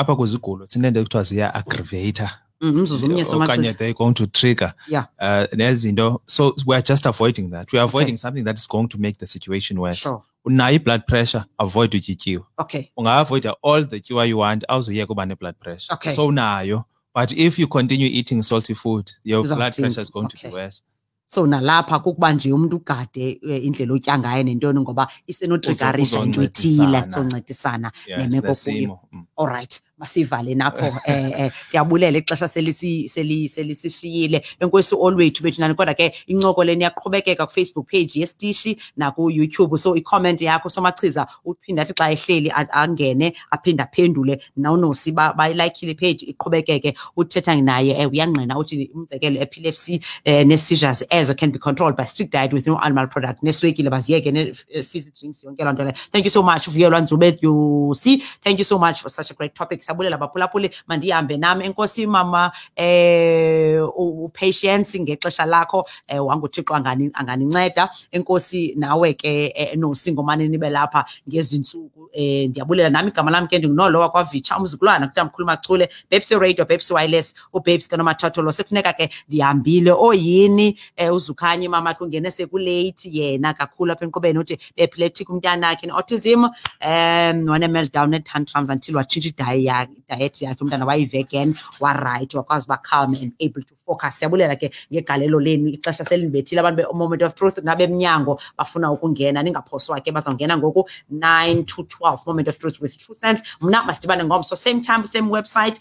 apha kwizigulo sineento ekuthiwa ziya-aggravator Mm, omnye okanye they're going to trigger. Yeah. uh, nezinto. So weare just avoiding that. Weare avoiding something that is going to make the situation worse. Sure. Unayo i-blood pressure avoid utyityiwe okay. Unga-avoida all the tyiwa you want awuzoyeka uba ne-blood pressure. Okay. so unayo. But if you continue eating salty food your blood Uzawuthini? pressure is going to be worse. So nalapha kukuba nje umntu ugade eh, indlela otya ngayo nentoni ngoba isenotrigarisha into ethile soncedisana nemeko kuyo. Mm. All right. Masivale napho eh eh ndiyabulela ixesha selisishiyile enkosi olwethu bethu nani kodwa ke incoko leni kufacebook page yesitishi naku-youtube. So icomment yakho somachiza uphinda athi xa ehleli angene aphinde aphendule. Nawunosi ipage iqhubekeke. Uthetha naye eh, uyangqina uthi umzekelo epilepsy eh, ne-seizures ezo can be controlled by strict diet with no animal product. Neswekile baziyeke ne-fizzy drinks yonke loo nto leyo. Thank you so much uvuyelwa nzube you see thank you so much for such a great topic sabulela baphulaphuli mandihambe nam enkosi mama eh u- upatience ngexesha lakho. Eh wanguthixo angani- anganinceda. Enkosi nawe ke eh, nosingomane nibe lapha ngezi ntsuku eh ndiyabulela nami igama lam ke ndingunolowa kwavitsha umzukulwana kutamkhulu machule bepsi radio bepsi wireless ke nomathatholo sekufuneka ke ndihambile. Oyini eh uzukhanye mama khe ungene sekuleyithi yena kakhulu apha enkqubeni uthi epileptic umntana wakhe ne-autism um wanemeldown ne-tantrums until watshintsha idayi yakhe diet yakhe umntana wayi-vegan waright wakwazi uba calm and able to focus siyabulela ke ngegalelo lenu ixesha abantu be-moment of truth nabemnyango bafuna ukungena ningaphoswa ke bazawungena ngoku 9 to 12 moment of truth with true sense mna masidibane ngomso same time same website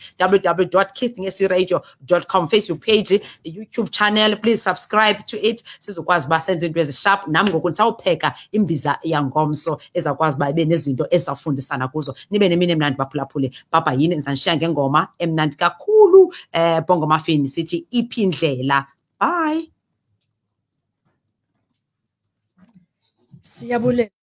com facebook page youtube channel please subscribe to it sizokwazi uba senze into ezisharp nam ngoku ndisawupheka imbiza yangomso ezawukwazi uba ibe nezinto ezizawufundisana kuzo nibe nemini emnandi baphulaphule papa yini ndizandishiya ngengoma emnandi kakhulu eh bongo mafini sithi iphindlela bye siyabulela